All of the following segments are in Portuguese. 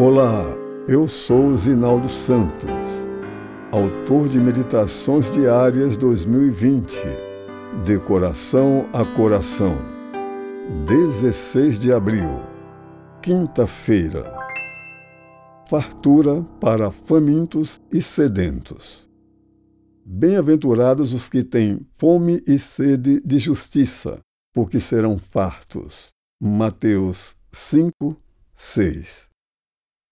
Olá, eu sou Zinaldo Santos, autor de Meditações Diárias 2020, de coração a coração, 16 de abril, quinta-feira. Fartura para famintos e sedentos. Bem-aventurados os que têm fome e sede de justiça, porque serão fartos. Mateus 5, 6.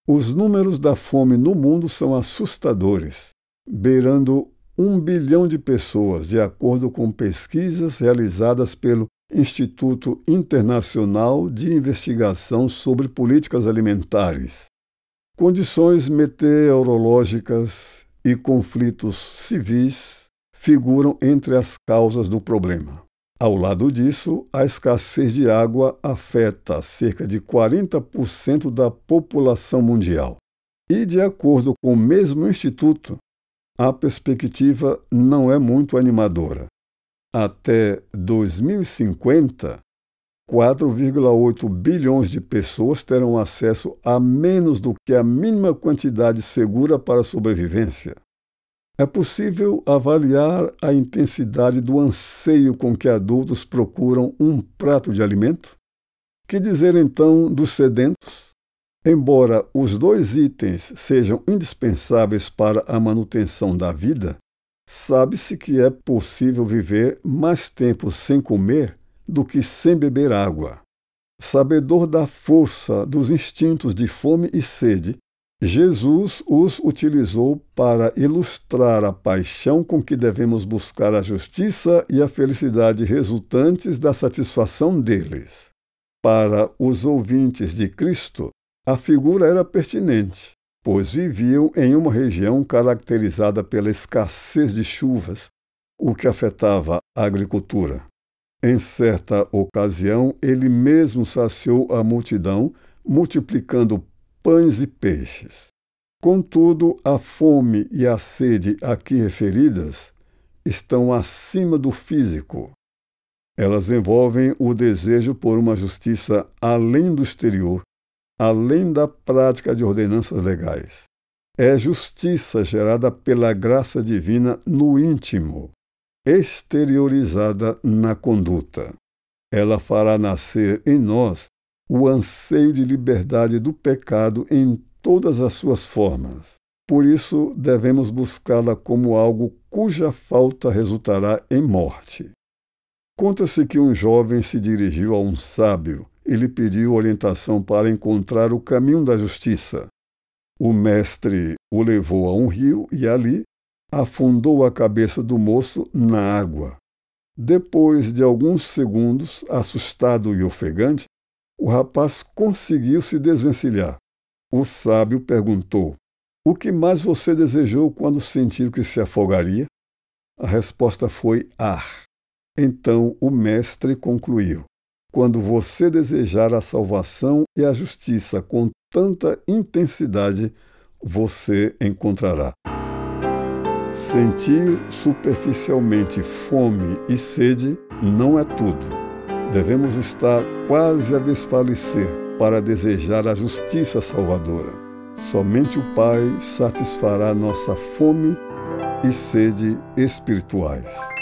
Os números da fome no mundo são assustadores, beirando um bilhão de pessoas, de acordo com pesquisas realizadas pelo Instituto Internacional de Investigação sobre Políticas Alimentares. Condições meteorológicas e conflitos civis figuram entre as causas do problema. Ao lado disso, a escassez de água afeta cerca de 40% da população mundial. E, de acordo com o mesmo instituto, a perspectiva não é muito animadora. Até 2050, 4,8 bilhões de pessoas terão acesso a menos do que a mínima quantidade segura para a sobrevivência. É possível avaliar a intensidade do anseio com que adultos procuram um prato de alimento? Que dizer então dos sedentos? Embora os dois itens sejam indispensáveis para a manutenção da vida, sabe-se que é possível viver mais tempo sem comer do que sem beber água. Sabedor da força dos instintos de fome e sede, Jesus os utilizou para ilustrar a paixão com que devemos buscar a justiça e a felicidade resultantes da satisfação deles. Para os ouvintes de Cristo, a figura era pertinente, pois viviam em uma região caracterizada pela escassez de chuvas, o que afetava a agricultura. Em certa ocasião, ele mesmo saciou a multidão, multiplicando pães e peixes. Contudo, a fome e a sede aqui referidas estão acima do físico. Elas envolvem o desejo por uma justiça além do exterior, além da prática de ordenanças legais. É justiça gerada pela graça divina no íntimo, exteriorizada na conduta. Ela fará nascer em nós o anseio de liberdade do pecado em todas as suas formas. Por isso, devemos buscá-la como algo cuja falta resultará em morte. Conta-se que um jovem se dirigiu a um sábio e lhe pediu orientação para encontrar o caminho da justiça. O mestre o levou a um rio e ali afundou a cabeça do moço na água. Depois de alguns segundos, assustado e ofegante, o rapaz conseguiu se desvencilhar. O sábio perguntou: O que mais você desejou quando sentiu que se afogaria? A resposta foi ar. Então o mestre concluiu: Quando você desejar a salvação e a justiça com tanta intensidade, você encontrará. Sentir superficialmente fome e sede não é tudo devemos estar quase a desfalecer para desejar a justiça salvadora. Somente o Pai satisfará nossa fome e sede espirituais.